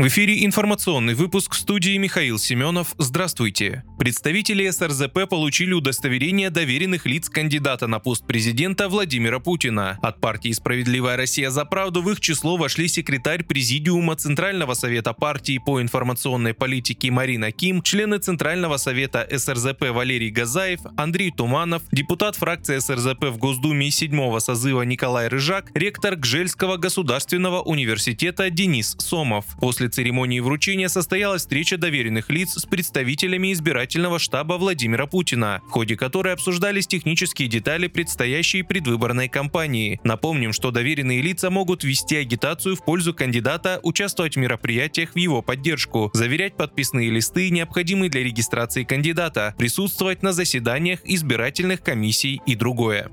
В эфире информационный выпуск студии Михаил Семенов. Здравствуйте. Представители СРЗП получили удостоверение доверенных лиц кандидата на пост президента Владимира Путина. От партии «Справедливая Россия за правду» в их число вошли секретарь Президиума Центрального совета партии по информационной политике Марина Ким, члены Центрального совета СРЗП Валерий Газаев, Андрей Туманов, депутат фракции СРЗП в Госдуме 7 созыва Николай Рыжак, ректор Гжельского государственного университета Денис Сомов. После церемонии вручения состоялась встреча доверенных лиц с представителями избирательного штаба Владимира Путина, в ходе которой обсуждались технические детали предстоящей предвыборной кампании. Напомним, что доверенные лица могут вести агитацию в пользу кандидата, участвовать в мероприятиях в его поддержку, заверять подписные листы, необходимые для регистрации кандидата, присутствовать на заседаниях избирательных комиссий и другое.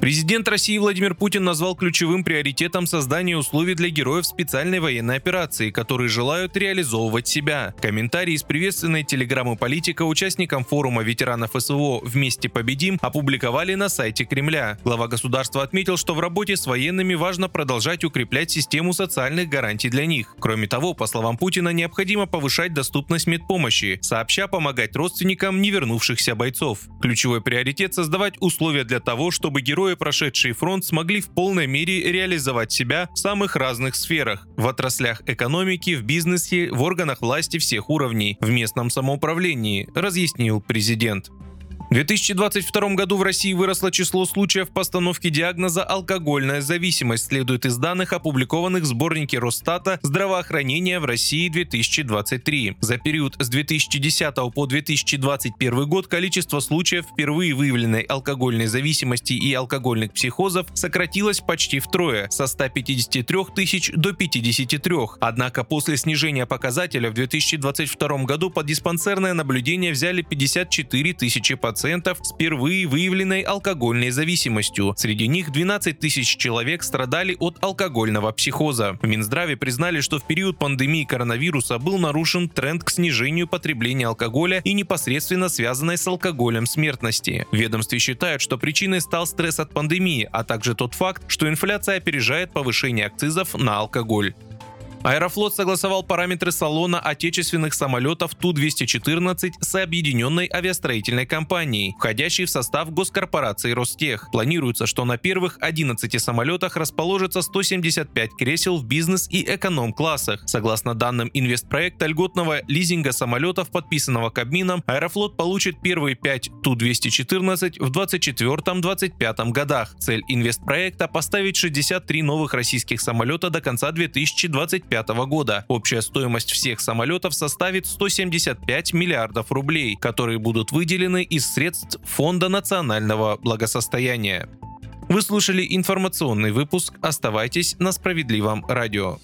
Президент России Владимир Путин назвал ключевым приоритетом создание условий для героев специальной военной операции, которые желают реализовывать себя. Комментарий из приветственной телеграммы политика участникам форума ветеранов СВО «Вместе победим» опубликовали на сайте Кремля. Глава государства отметил, что в работе с военными важно продолжать укреплять систему социальных гарантий для них. Кроме того, по словам Путина, необходимо повышать доступность медпомощи, сообща помогать родственникам не вернувшихся бойцов. Ключевой приоритет – создавать условия для того, чтобы герои герои, прошедшие фронт, смогли в полной мере реализовать себя в самых разных сферах – в отраслях экономики, в бизнесе, в органах власти всех уровней, в местном самоуправлении, разъяснил президент. В 2022 году в России выросло число случаев постановки диагноза «алкогольная зависимость», следует из данных, опубликованных в сборнике Росстата «Здравоохранение в России 2023». За период с 2010 по 2021 год количество случаев впервые выявленной алкогольной зависимости и алкогольных психозов сократилось почти втрое – со 153 тысяч до 53. Однако после снижения показателя в 2022 году под диспансерное наблюдение взяли 54 тысячи пациентов пациентов с впервые выявленной алкогольной зависимостью. Среди них 12 тысяч человек страдали от алкогольного психоза. В Минздраве признали, что в период пандемии коронавируса был нарушен тренд к снижению потребления алкоголя и непосредственно связанной с алкоголем смертности. Ведомстве считают, что причиной стал стресс от пандемии, а также тот факт, что инфляция опережает повышение акцизов на алкоголь. Аэрофлот согласовал параметры салона отечественных самолетов Ту-214 с объединенной авиастроительной компанией, входящей в состав госкорпорации Ростех. Планируется, что на первых 11 самолетах расположится 175 кресел в бизнес и эконом-классах. Согласно данным инвестпроекта льготного лизинга самолетов, подписанного Кабмином, Аэрофлот получит первые 5 Ту-214 в 2024-2025 годах. Цель инвестпроекта – поставить 63 новых российских самолета до конца 2025 2025 года. Общая стоимость всех самолетов составит 175 миллиардов рублей, которые будут выделены из средств Фонда национального благосостояния. Вы слушали информационный выпуск. Оставайтесь на справедливом радио.